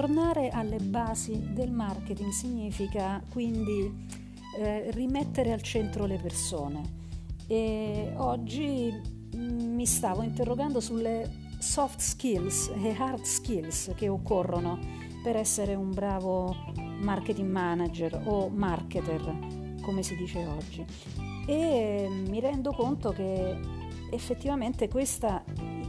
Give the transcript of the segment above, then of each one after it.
tornare alle basi del marketing significa quindi eh, rimettere al centro le persone. E oggi mm, mi stavo interrogando sulle soft skills e hard skills che occorrono per essere un bravo marketing manager o marketer, come si dice oggi. E mi rendo conto che effettivamente questa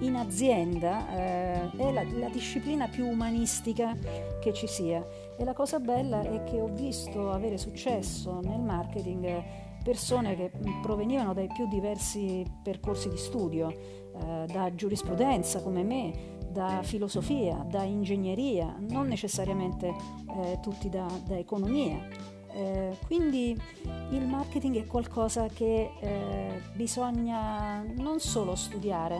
in azienda eh, è la, la, disciplina più umanistica che ci sia e la cosa bella è che ho visto avere successo nel marketing persone che provenivano dai più diversi percorsi di studio, eh, da giurisprudenza come me, da filosofia, da ingegneria, non necessariamente eh, tutti da, da economia. Eh, quindi il marketing è qualcosa che eh, bisogna non solo studiare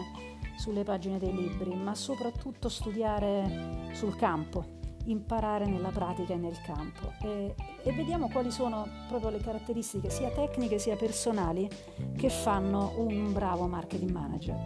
sulle pagine dei libri, ma soprattutto studiare sul campo, imparare nella pratica e nel campo. E, e vediamo quali sono proprio le caratteristiche sia tecniche sia personali che fanno un bravo marketing manager.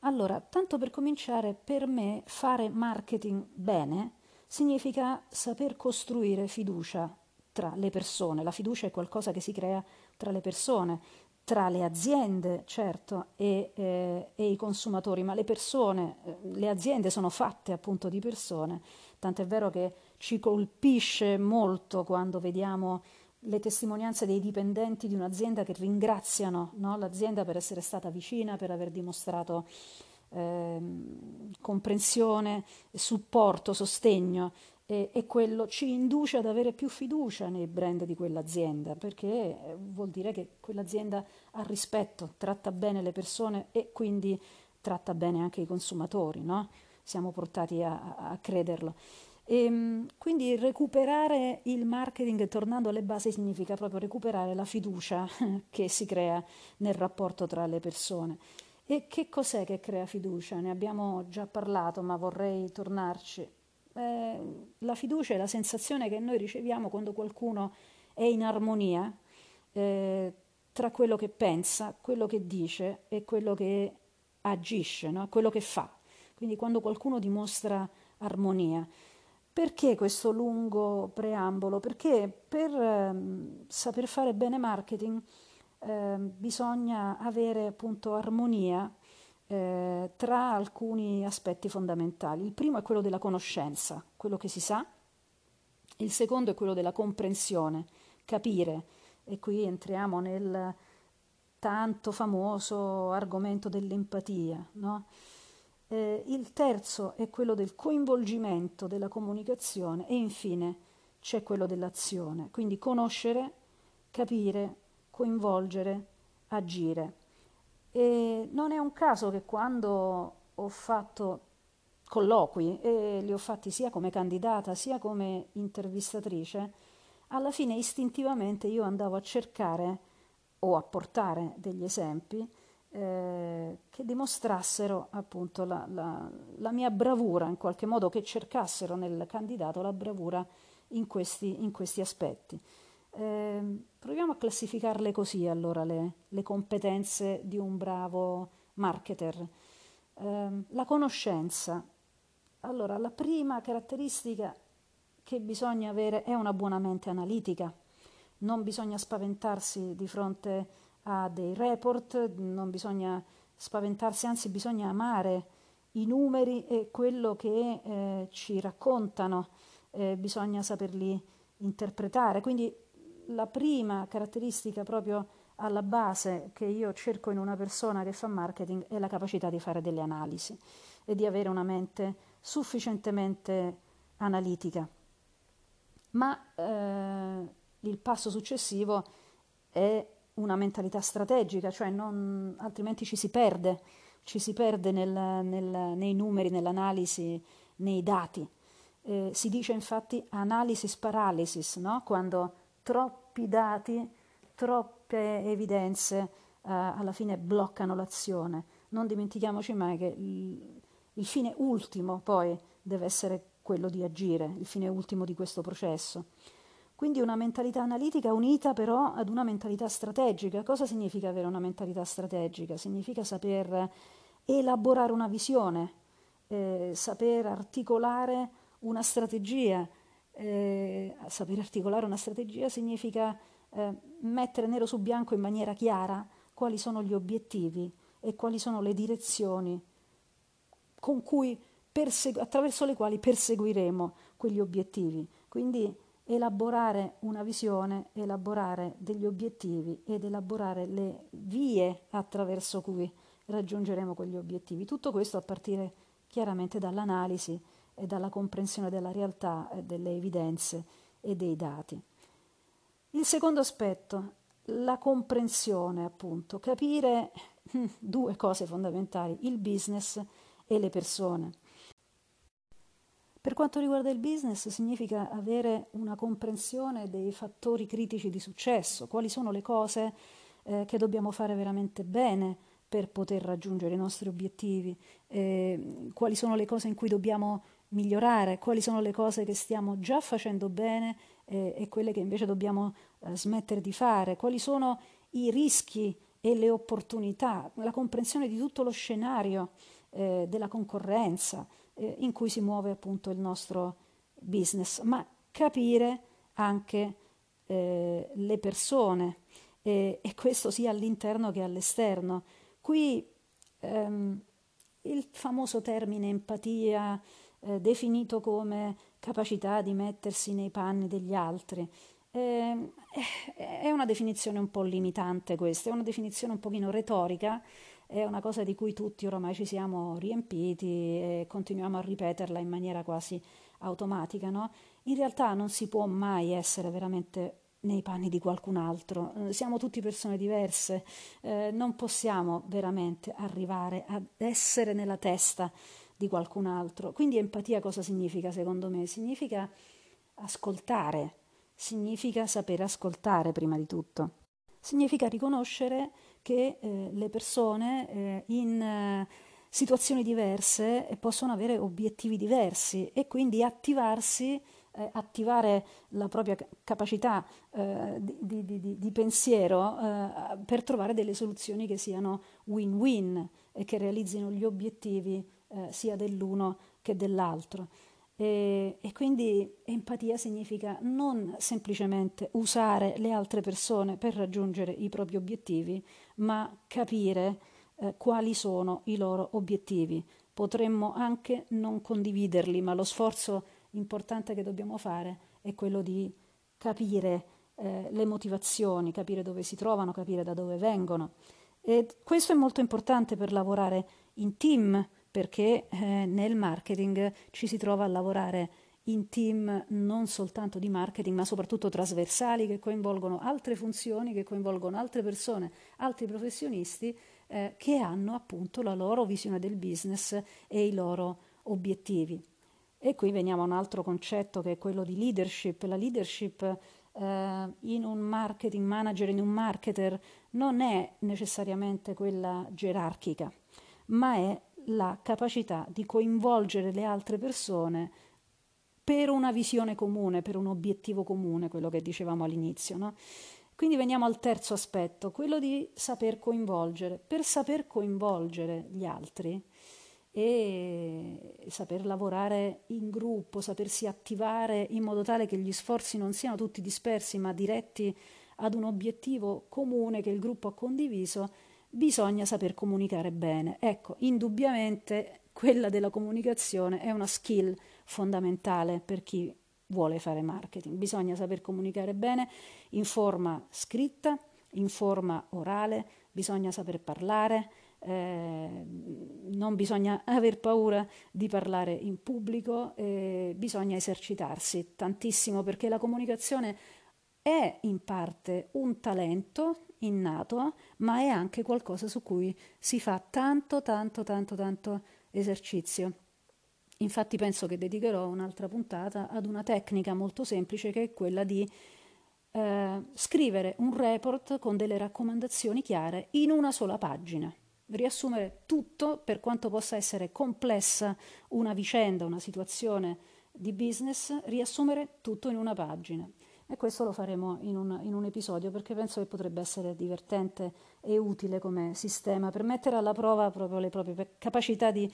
Allora, tanto per cominciare, per me fare marketing bene significa saper costruire fiducia tra le persone. La fiducia è qualcosa che si crea tra le persone, tra le aziende, certo, e, eh, e i consumatori, ma le persone, eh, le aziende sono fatte appunto di persone, tant'è vero che ci colpisce molto quando vediamo le testimonianze dei dipendenti di un'azienda che ringraziano no, l'azienda per essere stata vicina, per aver dimostrato eh, comprensione, supporto, sostegno e, e, quello ci induce ad avere più fiducia nei brand di quell'azienda perché eh, vuol dire che quell'azienda ha rispetto, tratta bene le persone e quindi tratta bene anche i consumatori, no? siamo portati a, a crederlo. E, ehm, quindi recuperare il marketing tornando alle basi significa proprio recuperare la fiducia che si crea nel rapporto tra le persone. E che cos'è che crea fiducia? Ne abbiamo già parlato, ma vorrei tornarci. Eh, la fiducia è la sensazione che noi riceviamo quando qualcuno è in armonia eh, tra quello che pensa, quello che dice e quello che agisce, no? quello che fa. Quindi quando qualcuno dimostra armonia. Perché questo lungo preambolo? Perché per ehm, saper fare bene marketing eh, bisogna avere appunto armonia eh, tra alcuni aspetti fondamentali. Il primo è quello della conoscenza, quello che si sa, il secondo è quello della comprensione, capire, e qui entriamo nel tanto famoso argomento dell'empatia, no? Eh, il terzo è quello del coinvolgimento della comunicazione e infine c'è quello dell'azione, quindi conoscere, capire, coinvolgere, agire. E non è un caso che quando ho fatto colloqui, e li ho fatti sia come candidata sia come intervistatrice, alla fine istintivamente io andavo a cercare o a portare degli esempi eh, che dimostrassero appunto la, la, la, mia bravura, in qualche modo che cercassero nel candidato la bravura in questi, in questi aspetti. Eh, proviamo a classificarle così allora le, le competenze di un bravo marketer. Eh, la conoscenza. Allora, la prima caratteristica che bisogna avere è una buona mente analitica. Non bisogna spaventarsi di fronte a dei report, non bisogna spaventarsi, anzi bisogna amare i numeri e quello che eh, ci raccontano, eh, bisogna saperli interpretare. Quindi la prima caratteristica proprio alla base che io cerco in una persona che fa marketing è la capacità di fare delle analisi e di avere una mente sufficientemente analitica. Ma eh, il passo successivo è una mentalità strategica, cioè non, altrimenti ci si perde, ci si perde nel, nel, nei numeri, nell'analisi, nei dati. Eh, si dice infatti analysis paralysis, no? quando troppi dati, troppe evidenze eh, alla fine bloccano l'azione. Non dimentichiamoci mai che il, il fine ultimo poi deve essere quello di agire, il fine ultimo di questo processo. Quindi una mentalità analitica unita però ad una mentalità strategica. Cosa significa avere una mentalità strategica? Significa saper elaborare una visione, eh, saper articolare una strategia. Eh, saper articolare una strategia significa eh, mettere nero su bianco in maniera chiara quali sono gli obiettivi e quali sono le direzioni cui persegu- attraverso le quali perseguiremo quegli obiettivi. Quindi elaborare una visione, elaborare degli obiettivi ed elaborare le vie attraverso cui raggiungeremo quegli obiettivi. Tutto questo a partire chiaramente dall'analisi e dalla comprensione della realtà, delle evidenze e dei dati. Il secondo aspetto, la comprensione, appunto, capire hm, due cose fondamentali, il business e le persone. Per quanto riguarda il business significa avere una comprensione dei fattori critici di successo, quali sono le cose eh, che dobbiamo fare veramente bene per poter raggiungere i nostri obiettivi, eh, quali sono le cose in cui dobbiamo migliorare, quali sono le cose che stiamo già facendo bene eh, e quelle che invece dobbiamo eh, smettere di fare, quali sono i rischi e le opportunità, la comprensione di tutto lo scenario eh, della concorrenza, eh, in cui si muove appunto il nostro business, ma capire anche eh, le persone e questo sia all'interno che all'esterno. Qui ehm, il famoso termine empatia, eh, definito come capacità di mettersi nei panni degli altri, eh, è una definizione un po' limitante questa, è una definizione un pochino retorica è una cosa di cui tutti oramai ci siamo riempiti e continuiamo a ripeterla in maniera quasi automatica, no? In realtà non si può mai essere veramente nei panni di qualcun altro, siamo tutti persone diverse, eh, non possiamo veramente arrivare ad essere nella testa di qualcun altro. Quindi empatia cosa significa secondo me? Significa ascoltare, significa sapere ascoltare prima di tutto, significa riconoscere che eh, le persone eh, in eh, situazioni diverse eh, possono avere obiettivi diversi e quindi attivarsi, eh, attivare la propria capacità eh, di, di, di, di, pensiero per trovare delle soluzioni che siano win-win e che realizzino gli obiettivi sia dell'uno che dell'altro. E, e, quindi empatia significa non semplicemente usare le altre persone per raggiungere i propri obiettivi, ma capire eh, quali sono i loro obiettivi. Potremmo anche non condividerli, ma lo sforzo importante che dobbiamo fare è quello di capire eh, le motivazioni, capire dove si trovano, capire da dove vengono. E questo è molto importante per lavorare in team, perché eh, nel marketing ci si trova a lavorare in team non soltanto di marketing, ma soprattutto trasversali che coinvolgono altre funzioni, che coinvolgono altre persone, altri professionisti eh, che hanno appunto la loro visione del business e i loro obiettivi. E qui veniamo a un altro concetto che è quello di leadership. La leadership eh, in un marketing manager, in un marketer, non è necessariamente quella gerarchica, ma è la capacità di coinvolgere le altre persone per una visione comune, per un obiettivo comune, quello che dicevamo all'inizio. No? Quindi veniamo al terzo aspetto, quello di saper coinvolgere. Per saper coinvolgere gli altri e saper lavorare in gruppo, sapersi attivare in modo tale che gli sforzi non siano tutti dispersi ma diretti ad un obiettivo comune che il gruppo ha condiviso, bisogna saper comunicare bene. Ecco, indubbiamente quella della comunicazione è una skill fondamentale per chi vuole fare marketing. Bisogna saper comunicare bene in forma scritta, in forma orale, bisogna saper parlare, eh, non bisogna aver paura di parlare in pubblico, eh, bisogna esercitarsi tantissimo perché la comunicazione è in parte un talento innato, ma è anche qualcosa su cui si fa tanto, tanto, tanto, tanto esercizio. Infatti penso che dedicherò un'altra puntata ad una tecnica molto semplice che è quella di eh, scrivere un report con delle raccomandazioni chiare in una sola pagina. Riassumere tutto per quanto possa essere complessa una vicenda, una situazione di business, riassumere tutto in una pagina E questo lo faremo in un, in un, episodio perché penso che potrebbe essere divertente e utile come sistema per mettere alla prova proprio le proprie capacità di,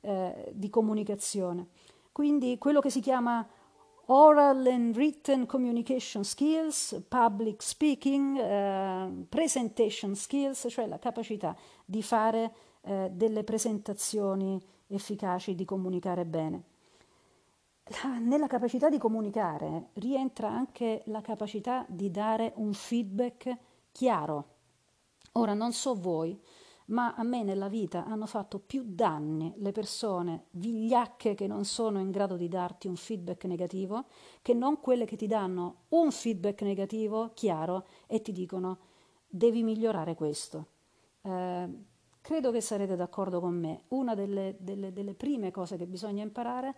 eh, di comunicazione. Quindi quello che si chiama oral and written communication skills, public speaking, eh, presentation skills, cioè la capacità di fare eh, delle presentazioni efficaci, di comunicare bene. La, nella capacità di comunicare rientra anche la capacità di dare un feedback chiaro. Ora non so voi, ma a me nella vita hanno fatto più danni le persone vigliacche che non sono in grado di darti un feedback negativo che non quelle che ti danno un feedback negativo chiaro e ti dicono devi migliorare questo. Eh, credo che sarete d'accordo con me. Una delle, delle, delle prime cose che bisogna imparare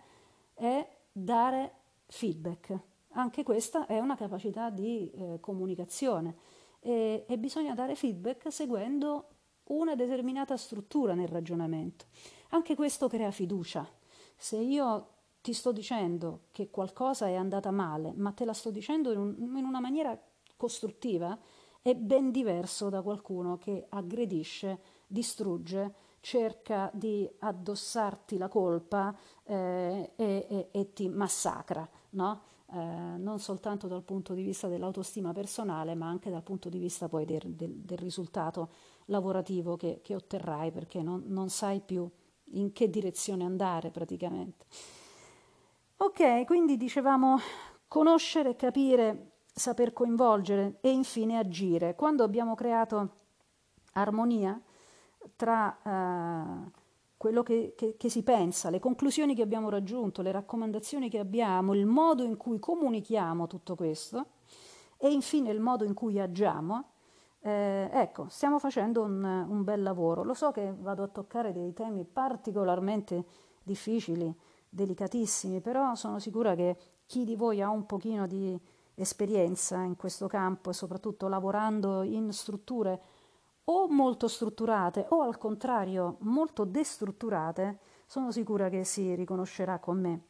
è dare feedback. Anche questa è una capacità di eh, comunicazione e, e bisogna dare feedback seguendo una determinata struttura nel ragionamento. Anche questo crea fiducia. Se io ti sto dicendo che qualcosa è andata male, ma te la sto dicendo in, un, in una maniera costruttiva, è ben diverso da qualcuno che aggredisce, distrugge, cerca di addossarti la colpa eh, e, e, e, ti massacra, no? eh, non soltanto dal punto di vista dell'autostima personale, ma anche dal punto di vista poi del, del, del risultato lavorativo che, che otterrai perché non, non sai più in che direzione andare praticamente. Ok, quindi dicevamo conoscere, capire, saper coinvolgere e infine agire. Quando abbiamo creato armonia tra uh, quello che, che, che, si pensa, le conclusioni che abbiamo raggiunto, le raccomandazioni che abbiamo, il modo in cui comunichiamo tutto questo e infine il modo in cui agiamo, eh, ecco, stiamo facendo un, un, bel lavoro. Lo so che vado a toccare dei temi particolarmente difficili, delicatissimi, però sono sicura che chi di voi ha un pochino di esperienza in questo campo e soprattutto lavorando in strutture o molto strutturate o al contrario molto destrutturate, sono sicura che si riconoscerà con me.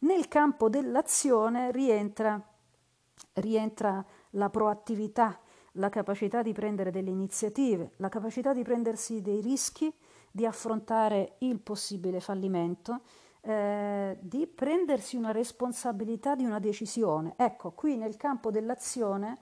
Nel campo dell'azione rientra, rientra la proattività, la capacità di prendere delle iniziative, la capacità di prendersi dei rischi, di affrontare il possibile fallimento, eh, di prendersi una responsabilità di una decisione. Ecco, qui nel campo dell'azione,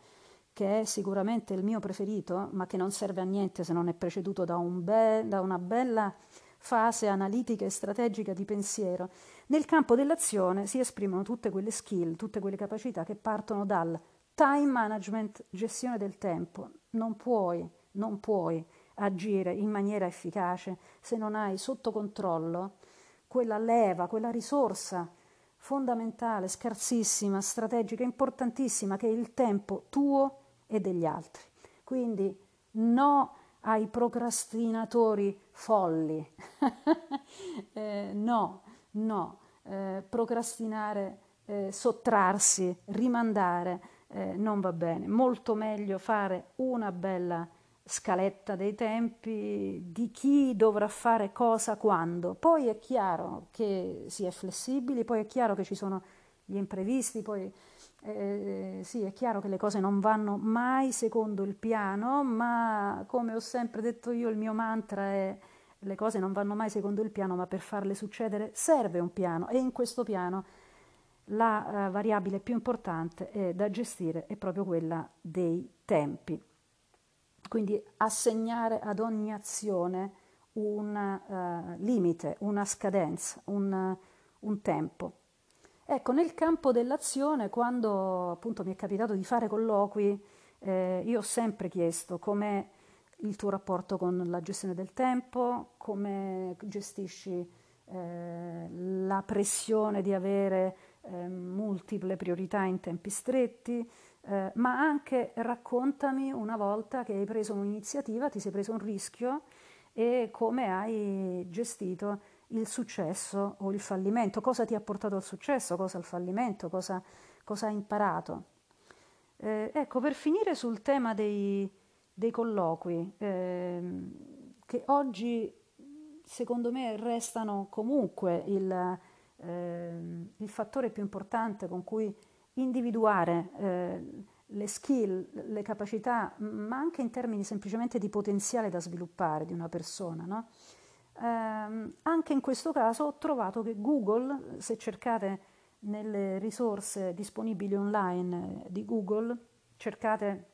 che è sicuramente il mio preferito, ma che non serve a niente se non è preceduto da, un be- da una bella fase analitica e strategica di pensiero, nel campo dell'azione si esprimono tutte quelle skill, tutte quelle capacità che partono dal Time management, gestione del tempo. Non puoi, non puoi agire in maniera efficace se non hai sotto controllo quella leva, quella risorsa fondamentale, scarsissima, strategica, importantissima che è il tempo tuo e degli altri. Quindi no ai procrastinatori folli. eh, no, no, eh, procrastinare, eh, sottrarsi, rimandare eh, non va bene. Molto meglio fare una bella scaletta dei tempi di chi dovrà fare cosa quando. Poi è chiaro che si è flessibili, poi è chiaro che ci sono gli imprevisti, poi eh, sì, è chiaro che le cose non vanno mai secondo il piano, ma come ho sempre detto io, il mio mantra è le cose non vanno mai secondo il piano, ma per farle succedere serve un piano e in questo piano la eh, variabile più importante è, da gestire è proprio quella dei tempi. Quindi assegnare ad ogni azione un uh, limite, una scadenza, un, un, tempo. Ecco, nel campo dell'azione, quando appunto mi è capitato di fare colloqui, eh, io ho sempre chiesto com'è il tuo rapporto con la gestione del tempo, come gestisci eh, la pressione di avere eh, multiple priorità in tempi stretti, eh, ma anche raccontami una volta che hai preso un'iniziativa, ti sei preso un rischio e come hai gestito il successo o il fallimento, cosa ti ha portato al successo, cosa al fallimento, cosa, cosa hai imparato. Eh, ecco, per finire sul tema dei, dei colloqui, ehm, che oggi secondo me restano comunque il, eh, il fattore più importante con cui individuare eh, le skill, le capacità, ma anche in termini semplicemente di potenziale da sviluppare di una persona. No? Eh, anche in questo caso ho trovato che Google, se cercate nelle risorse disponibili online di Google, cercate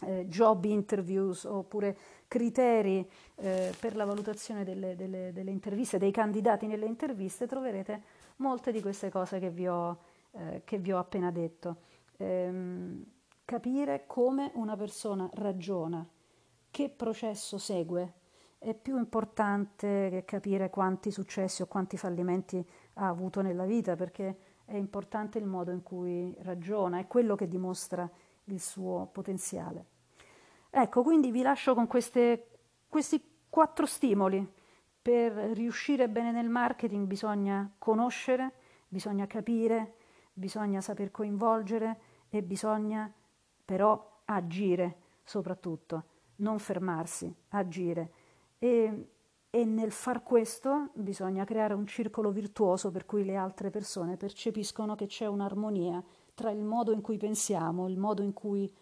eh, job interviews oppure criteri eh, per la valutazione delle, delle, delle, interviste, dei candidati nelle interviste, troverete molte di queste cose che vi ho, eh, che vi ho appena detto. Ehm, capire come una persona ragiona, che processo segue, è più importante che capire quanti successi o quanti fallimenti ha avuto nella vita, perché è importante il modo in cui ragiona, è quello che dimostra il suo potenziale. Ecco, quindi vi lascio con queste, questi quattro stimoli. Per riuscire bene nel marketing bisogna conoscere, bisogna capire, bisogna saper coinvolgere e bisogna però agire soprattutto, non fermarsi, agire. E, e nel far questo bisogna creare un circolo virtuoso per cui le altre persone percepiscono che c'è un'armonia tra il modo in cui pensiamo, il modo in cui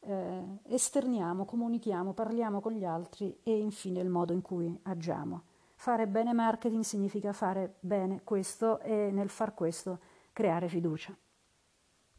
eh, esterniamo, comunichiamo, parliamo con gli altri e infine il modo in cui agiamo. Fare bene marketing significa fare bene questo e nel far questo creare fiducia.